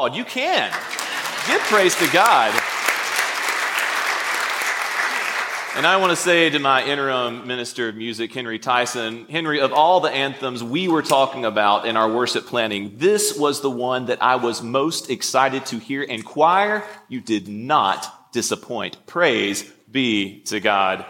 Oh, you can. Give praise to God. And I want to say to my interim minister of music, Henry Tyson, Henry, of all the anthems we were talking about in our worship planning, this was the one that I was most excited to hear. And choir, you did not disappoint. Praise be to God.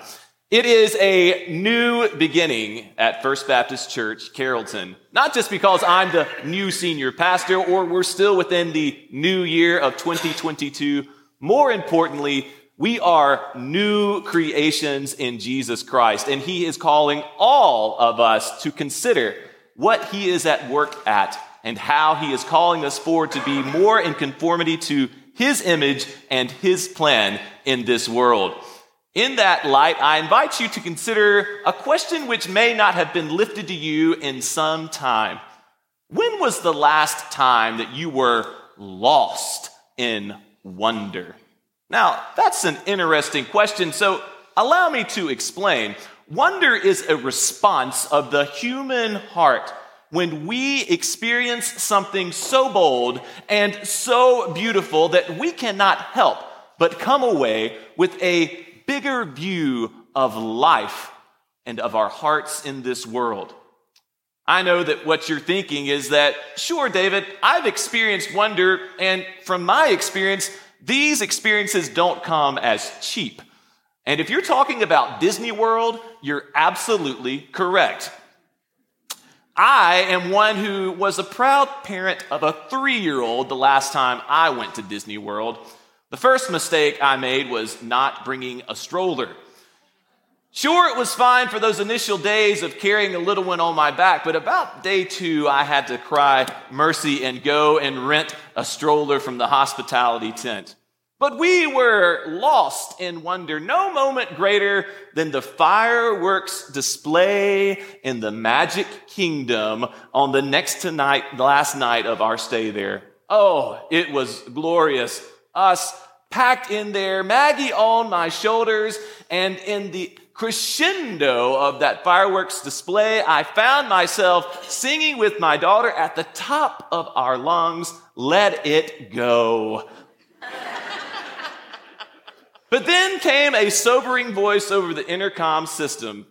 It is a new beginning at First Baptist Church, Carrollton. Not just because I'm the new senior pastor or we're still within the new year of 2022. More importantly, we are new creations in Jesus Christ, and He is calling all of us to consider what He is at work at and how He is calling us forward to be more in conformity to His image and His plan in this world. In that light, I invite you to consider a question which may not have been lifted to you in some time. When was the last time that you were lost in wonder? Now, that's an interesting question, so allow me to explain. Wonder is a response of the human heart when we experience something so bold and so beautiful that we cannot help but come away with a bigger view of life and of our hearts in this world. I know that what you're thinking is that, sure, David, I've experienced wonder, and from my experience, these experiences don't come as cheap. And if you're talking about Disney World, you're absolutely correct. I am one who was a proud parent of a three year old the last time I went to Disney World. The first mistake I made was not bringing a stroller. Sure, it was fine for those initial days of carrying a little one on my back, but about day two, I had to cry mercy and go and rent a stroller from the hospitality tent. But we were lost in wonder. No moment greater than the fireworks display in the Magic Kingdom on the next to night, last night of our stay there. Oh, it was glorious. Us packed in there, Maggie on my shoulders, and in the crescendo of that fireworks display, I found myself singing with my daughter at the top of our lungs, Let It Go. but then came a sobering voice over the intercom system.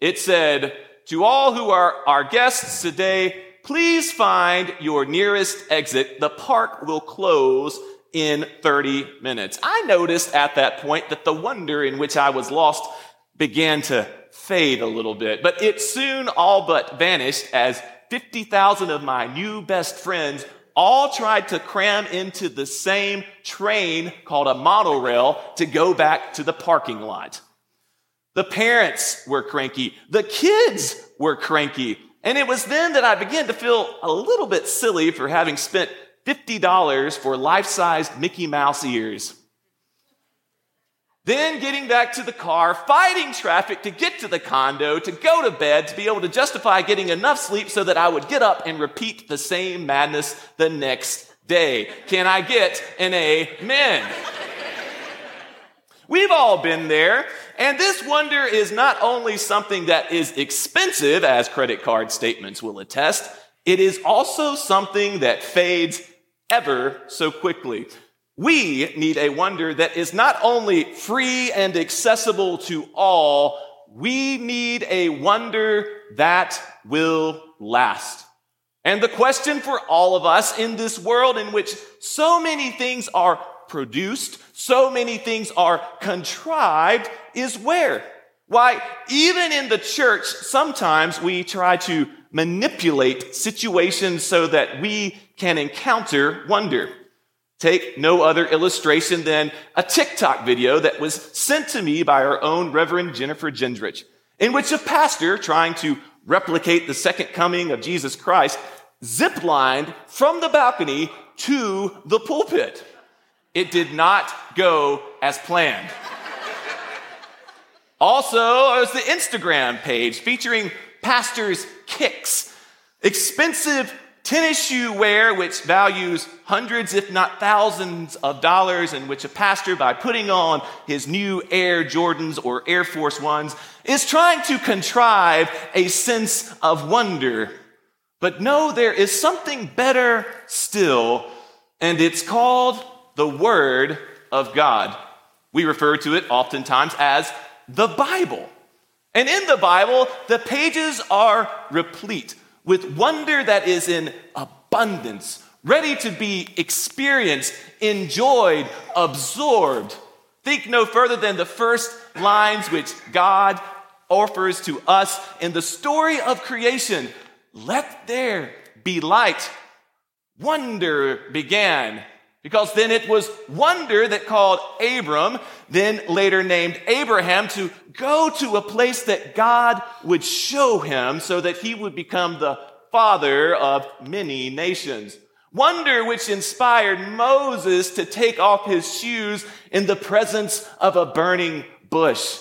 It said, To all who are our guests today, please find your nearest exit. The park will close in 30 minutes. I noticed at that point that the wonder in which I was lost began to fade a little bit, but it soon all but vanished as 50,000 of my new best friends all tried to cram into the same train called a monorail to go back to the parking lot. The parents were cranky. The kids were cranky. And it was then that I began to feel a little bit silly for having spent $50 for life sized Mickey Mouse ears. Then getting back to the car, fighting traffic to get to the condo, to go to bed, to be able to justify getting enough sleep so that I would get up and repeat the same madness the next day. Can I get an amen? We've all been there. And this wonder is not only something that is expensive, as credit card statements will attest, it is also something that fades ever so quickly. We need a wonder that is not only free and accessible to all, we need a wonder that will last. And the question for all of us in this world in which so many things are produced, so many things are contrived, is where? Why, even in the church, sometimes we try to manipulate situations so that we can encounter wonder. Take no other illustration than a TikTok video that was sent to me by our own Reverend Jennifer Gendrich, in which a pastor trying to replicate the second coming of Jesus Christ ziplined from the balcony to the pulpit. It did not go as planned. Also, there's the Instagram page featuring pastors' kicks, expensive tennis shoe wear, which values hundreds, if not thousands of dollars, in which a pastor, by putting on his new Air Jordans or Air Force Ones, is trying to contrive a sense of wonder. But no, there is something better still and it's called the Word of God. We refer to it oftentimes as the Bible. And in the Bible, the pages are replete with wonder that is in abundance, ready to be experienced, enjoyed, absorbed. Think no further than the first lines which God offers to us in the story of creation. Let there be light. Wonder began because then it was wonder that called Abram, then later named Abraham, to go to a place that God would show him so that he would become the father of many nations. Wonder which inspired Moses to take off his shoes in the presence of a burning bush.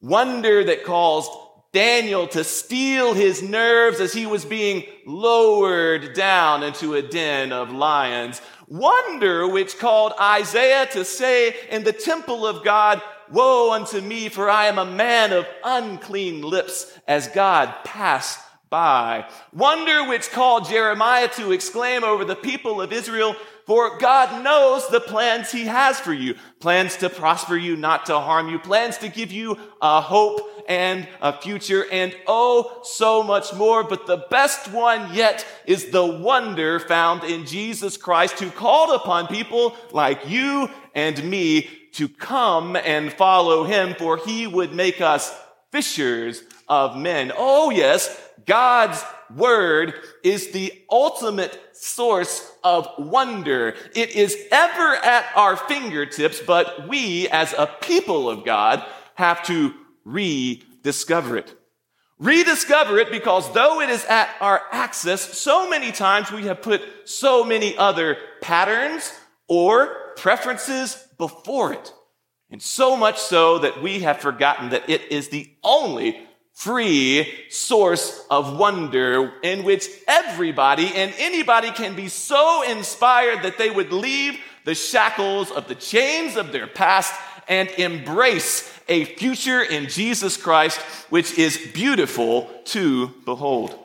Wonder that caused Daniel to steel his nerves as he was being lowered down into a den of lions. Wonder which called Isaiah to say in the temple of God, Woe unto me, for I am a man of unclean lips, as God passed by. Wonder which called Jeremiah to exclaim over the people of Israel, for God knows the plans he has for you. Plans to prosper you, not to harm you. Plans to give you a hope and a future and oh, so much more. But the best one yet is the wonder found in Jesus Christ who called upon people like you and me to come and follow him for he would make us fishers of men. Oh yes, God's word is the ultimate source of wonder. It is ever at our fingertips, but we as a people of God have to rediscover it. Rediscover it because though it is at our access, so many times we have put so many other patterns or preferences before it. And so much so that we have forgotten that it is the only free source of wonder in which everybody and anybody can be so inspired that they would leave the shackles of the chains of their past and embrace a future in Jesus Christ, which is beautiful to behold.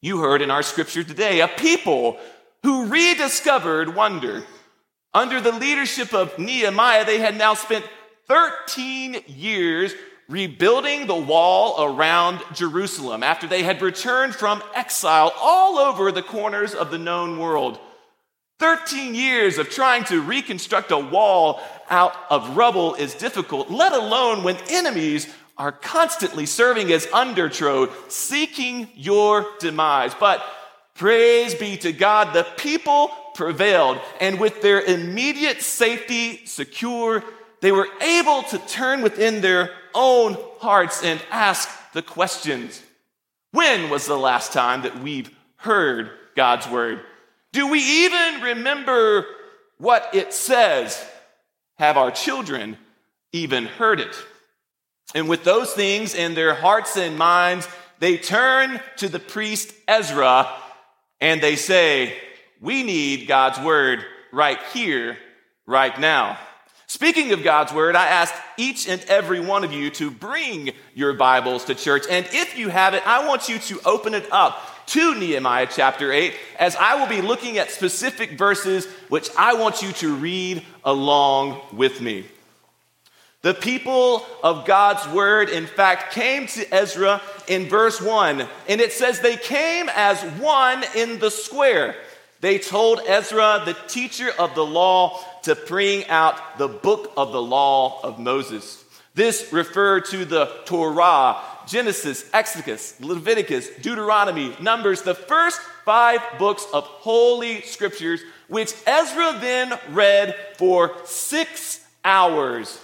You heard in our scripture today a people who rediscovered wonder. Under the leadership of Nehemiah, they had now spent 13 years rebuilding the wall around Jerusalem after they had returned from exile all over the corners of the known world. 13 years of trying to reconstruct a wall out of rubble is difficult, let alone when enemies are constantly serving as undertow, seeking your demise. But praise be to God, the people prevailed, and with their immediate safety secure, they were able to turn within their own hearts and ask the questions When was the last time that we've heard God's word? Do we even remember what it says? Have our children even heard it? And with those things in their hearts and minds, they turn to the priest Ezra and they say, We need God's word right here, right now. Speaking of God's word, I asked each and every one of you to bring your Bibles to church. And if you have it, I want you to open it up to Nehemiah chapter 8 as I will be looking at specific verses which I want you to read along with me. The people of God's word, in fact, came to Ezra in verse 1, and it says they came as one in the square. They told Ezra, the teacher of the law, to bring out the book of the law of Moses. This referred to the Torah, Genesis, Exodus, Leviticus, Deuteronomy, Numbers, the first five books of holy scriptures, which Ezra then read for six hours.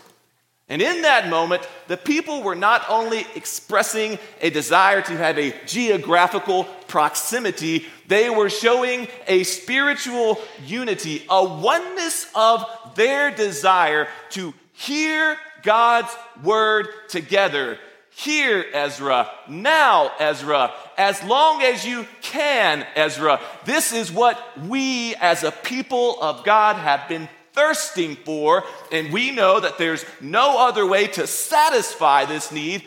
And in that moment, the people were not only expressing a desire to have a geographical proximity, they were showing a spiritual unity, a oneness of their desire to hear God's word together. Hear, Ezra. Now, Ezra. As long as you can, Ezra. This is what we as a people of God have been thirsting for, and we know that there's no other way to satisfy this need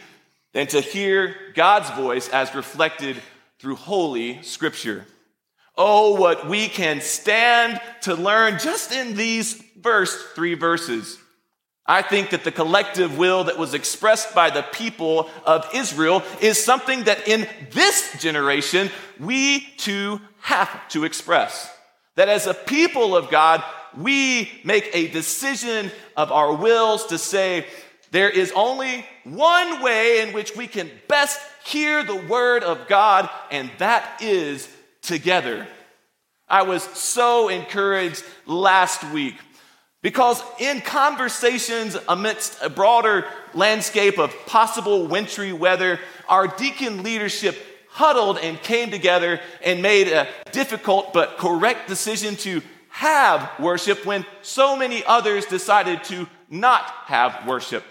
than to hear God's voice as reflected through Holy Scripture. Oh, what we can stand to learn just in these first three verses. I think that the collective will that was expressed by the people of Israel is something that in this generation we too have to express. That as a people of God, we make a decision of our wills to say, there is only one way in which we can best hear the word of God, and that is together. I was so encouraged last week because in conversations amidst a broader landscape of possible wintry weather, our deacon leadership huddled and came together and made a difficult but correct decision to have worship when so many others decided to not have worship.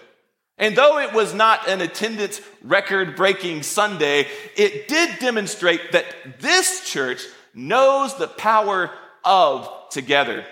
And though it was not an attendance record breaking Sunday, it did demonstrate that this church knows the power of together.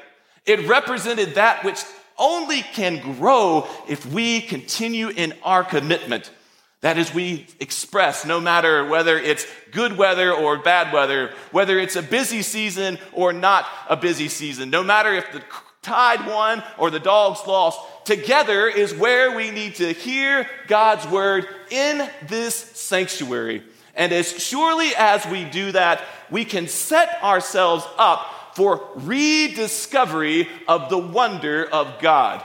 It represented that which only can grow if we continue in our commitment. That is, we express no matter whether it's good weather or bad weather, whether it's a busy season or not a busy season, no matter if the tide won or the dogs lost, together is where we need to hear God's word in this sanctuary. And as surely as we do that, we can set ourselves up for rediscovery of the wonder of God.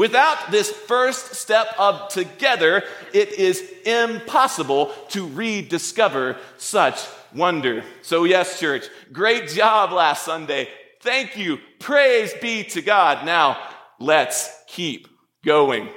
Without this first step of together, it is impossible to rediscover such wonder. So, yes, church, great job last Sunday. Thank you. Praise be to God. Now, let's keep going.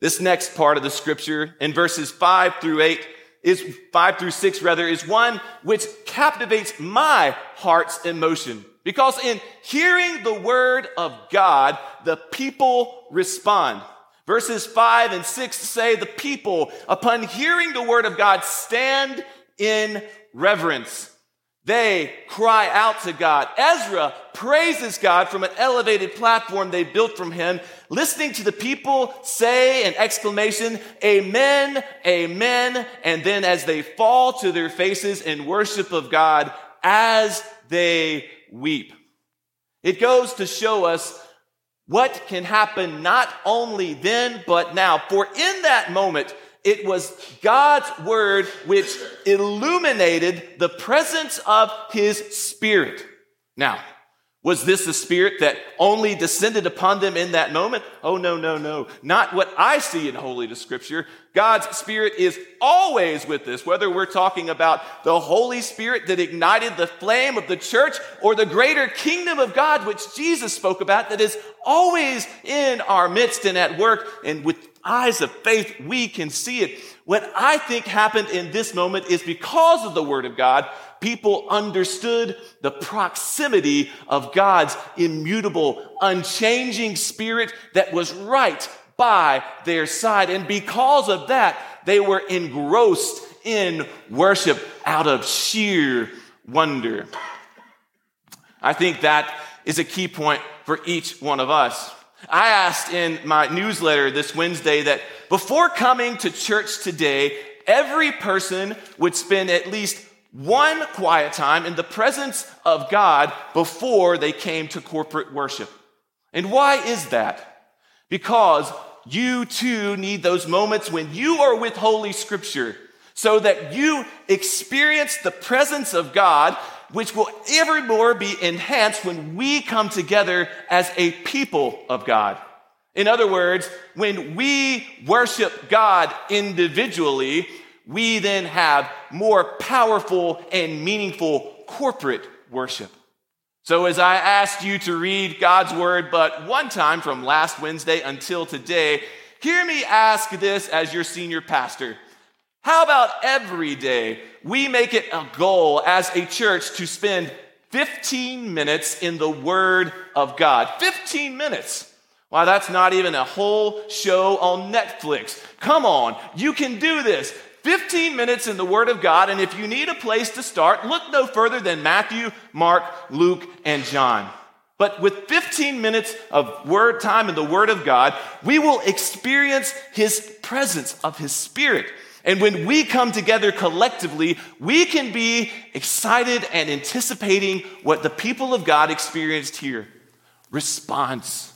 This next part of the scripture in verses 5 through 8 is 5 through 6 rather is one which captivates my heart's emotion because in hearing the word of God the people respond verses 5 and 6 say the people upon hearing the word of God stand in reverence they cry out to God. Ezra praises God from an elevated platform they built from him, listening to the people say an exclamation, Amen, Amen. And then as they fall to their faces in worship of God as they weep. It goes to show us what can happen not only then, but now. For in that moment, it was God's word which illuminated the presence of his spirit. Now, was this the spirit that only descended upon them in that moment? Oh, no, no, no. Not what I see in Holy Scripture. God's Spirit is always with us, whether we're talking about the Holy Spirit that ignited the flame of the church or the greater kingdom of God, which Jesus spoke about, that is always in our midst and at work. And with eyes of faith, we can see it. What I think happened in this moment is because of the Word of God, people understood the proximity of God's immutable, unchanging Spirit that was right by their side. And because of that, they were engrossed in worship out of sheer wonder. I think that is a key point for each one of us. I asked in my newsletter this Wednesday that before coming to church today, every person would spend at least one quiet time in the presence of God before they came to corporate worship. And why is that? Because you too need those moments when you are with Holy Scripture so that you experience the presence of God which will evermore be enhanced when we come together as a people of God. In other words, when we worship God individually, we then have more powerful and meaningful corporate worship. So, as I asked you to read God's word but one time from last Wednesday until today, hear me ask this as your senior pastor. How about every day we make it a goal as a church to spend 15 minutes in the Word of God? 15 minutes. Why, that's not even a whole show on Netflix. Come on, you can do this. 15 minutes in the Word of God, and if you need a place to start, look no further than Matthew, Mark, Luke, and John. But with 15 minutes of word time in the Word of God, we will experience His presence of His Spirit. And when we come together collectively, we can be excited and anticipating what the people of God experienced here response,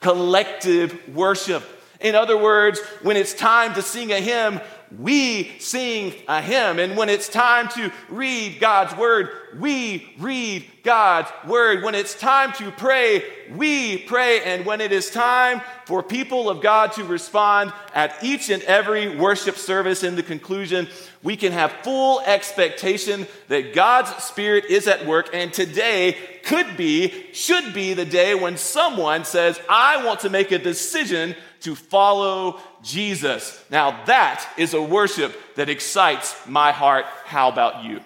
collective worship. In other words, when it's time to sing a hymn, we sing a hymn. And when it's time to read God's word, we read God's word. When it's time to pray, we pray. And when it is time for people of God to respond at each and every worship service in the conclusion, we can have full expectation that God's Spirit is at work. And today could be, should be the day when someone says, I want to make a decision to follow Jesus. Now, that is a worship that excites my heart. How about you?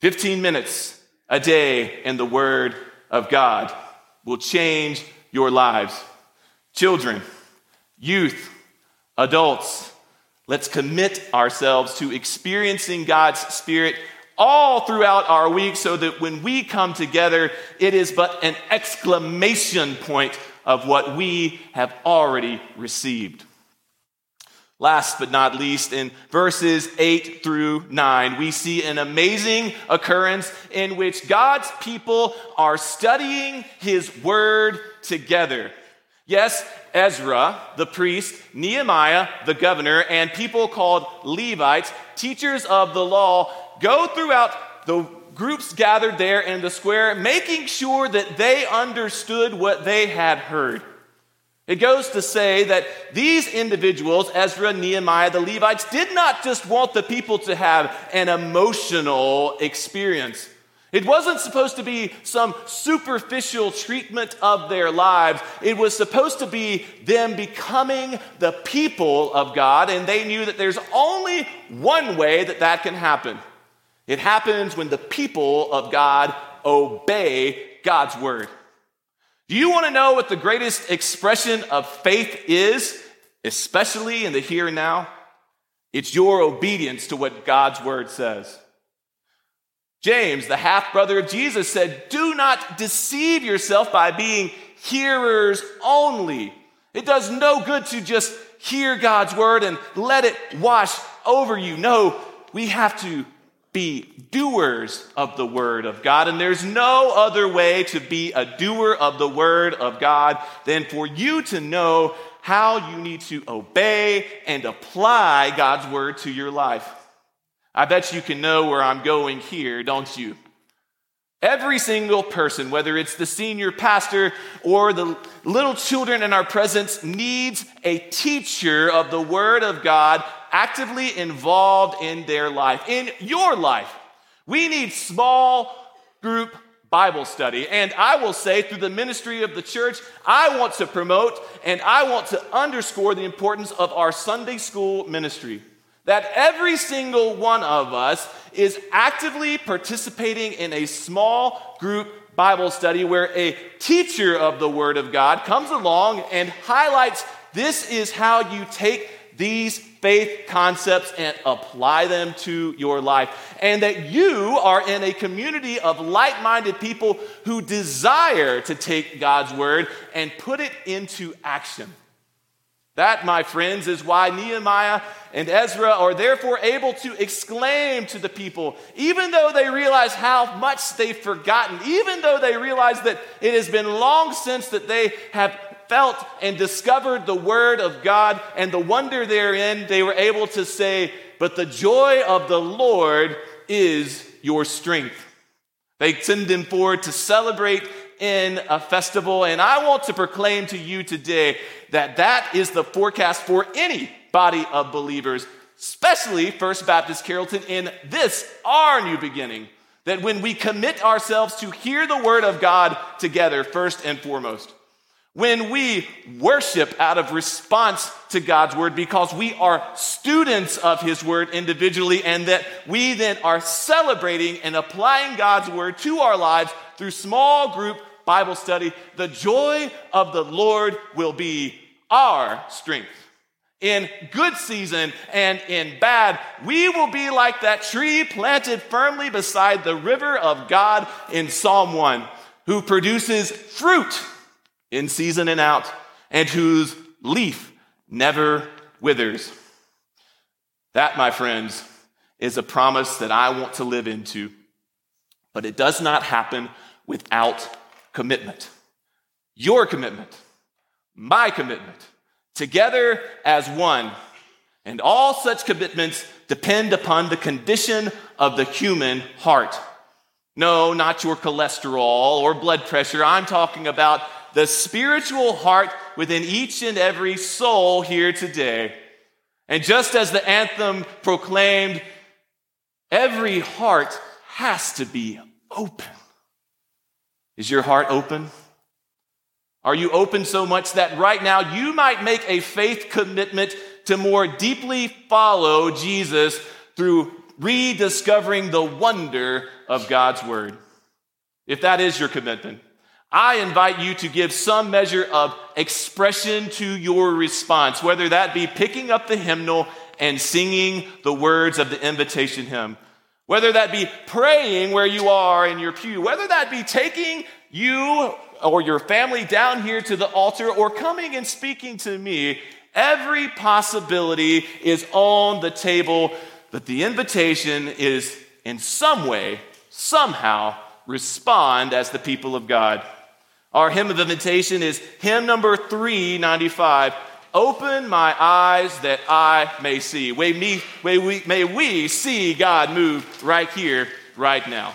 15 minutes a day in the Word of God will change your lives. Children, youth, adults, let's commit ourselves to experiencing God's Spirit all throughout our week so that when we come together, it is but an exclamation point of what we have already received. Last but not least, in verses 8 through 9, we see an amazing occurrence in which God's people are studying his word together. Yes, Ezra, the priest, Nehemiah, the governor, and people called Levites, teachers of the law, go throughout the groups gathered there in the square, making sure that they understood what they had heard. It goes to say that these individuals, Ezra, Nehemiah, the Levites, did not just want the people to have an emotional experience. It wasn't supposed to be some superficial treatment of their lives. It was supposed to be them becoming the people of God, and they knew that there's only one way that that can happen. It happens when the people of God obey God's word. Do you want to know what the greatest expression of faith is, especially in the here and now? It's your obedience to what God's word says. James, the half brother of Jesus, said, Do not deceive yourself by being hearers only. It does no good to just hear God's word and let it wash over you. No, we have to be doers of the word of God. And there's no other way to be a doer of the word of God than for you to know how you need to obey and apply God's word to your life. I bet you can know where I'm going here, don't you? Every single person, whether it's the senior pastor or the little children in our presence, needs a teacher of the Word of God actively involved in their life, in your life. We need small group Bible study. And I will say, through the ministry of the church, I want to promote and I want to underscore the importance of our Sunday school ministry. That every single one of us is actively participating in a small group Bible study where a teacher of the Word of God comes along and highlights this is how you take these faith concepts and apply them to your life. And that you are in a community of like minded people who desire to take God's word and put it into action. That, my friends, is why Nehemiah and Ezra are therefore able to exclaim to the people, even though they realize how much they've forgotten, even though they realize that it has been long since that they have felt and discovered the Word of God and the wonder therein, they were able to say, But the joy of the Lord is your strength. They send them forward to celebrate in a festival. And I want to proclaim to you today that that is the forecast for any body of believers, especially First Baptist Carrollton in this, our new beginning. That when we commit ourselves to hear the word of God together, first and foremost, when we worship out of response to God's word because we are students of his word individually and that we then are celebrating and applying God's word to our lives through small group Bible study, the joy of the Lord will be our strength. In good season and in bad, we will be like that tree planted firmly beside the river of God in Psalm 1, who produces fruit in season and out, and whose leaf never withers. That, my friends, is a promise that I want to live into, but it does not happen without commitment. Your commitment, my commitment, together as one. And all such commitments depend upon the condition of the human heart. No, not your cholesterol or blood pressure. I'm talking about the spiritual heart within each and every soul here today. And just as the anthem proclaimed, every heart has to be open. Is your heart open? Are you open so much that right now you might make a faith commitment to more deeply follow Jesus through rediscovering the wonder of God's Word? If that is your commitment, I invite you to give some measure of expression to your response, whether that be picking up the hymnal and singing the words of the invitation hymn, whether that be praying where you are in your pew, whether that be taking you or your family down here to the altar or coming and speaking to me. Every possibility is on the table, but the invitation is in some way, somehow, respond as the people of God. Our hymn of invitation is hymn number 395. Open my eyes that I may see. May, we, may we see God move right here, right now.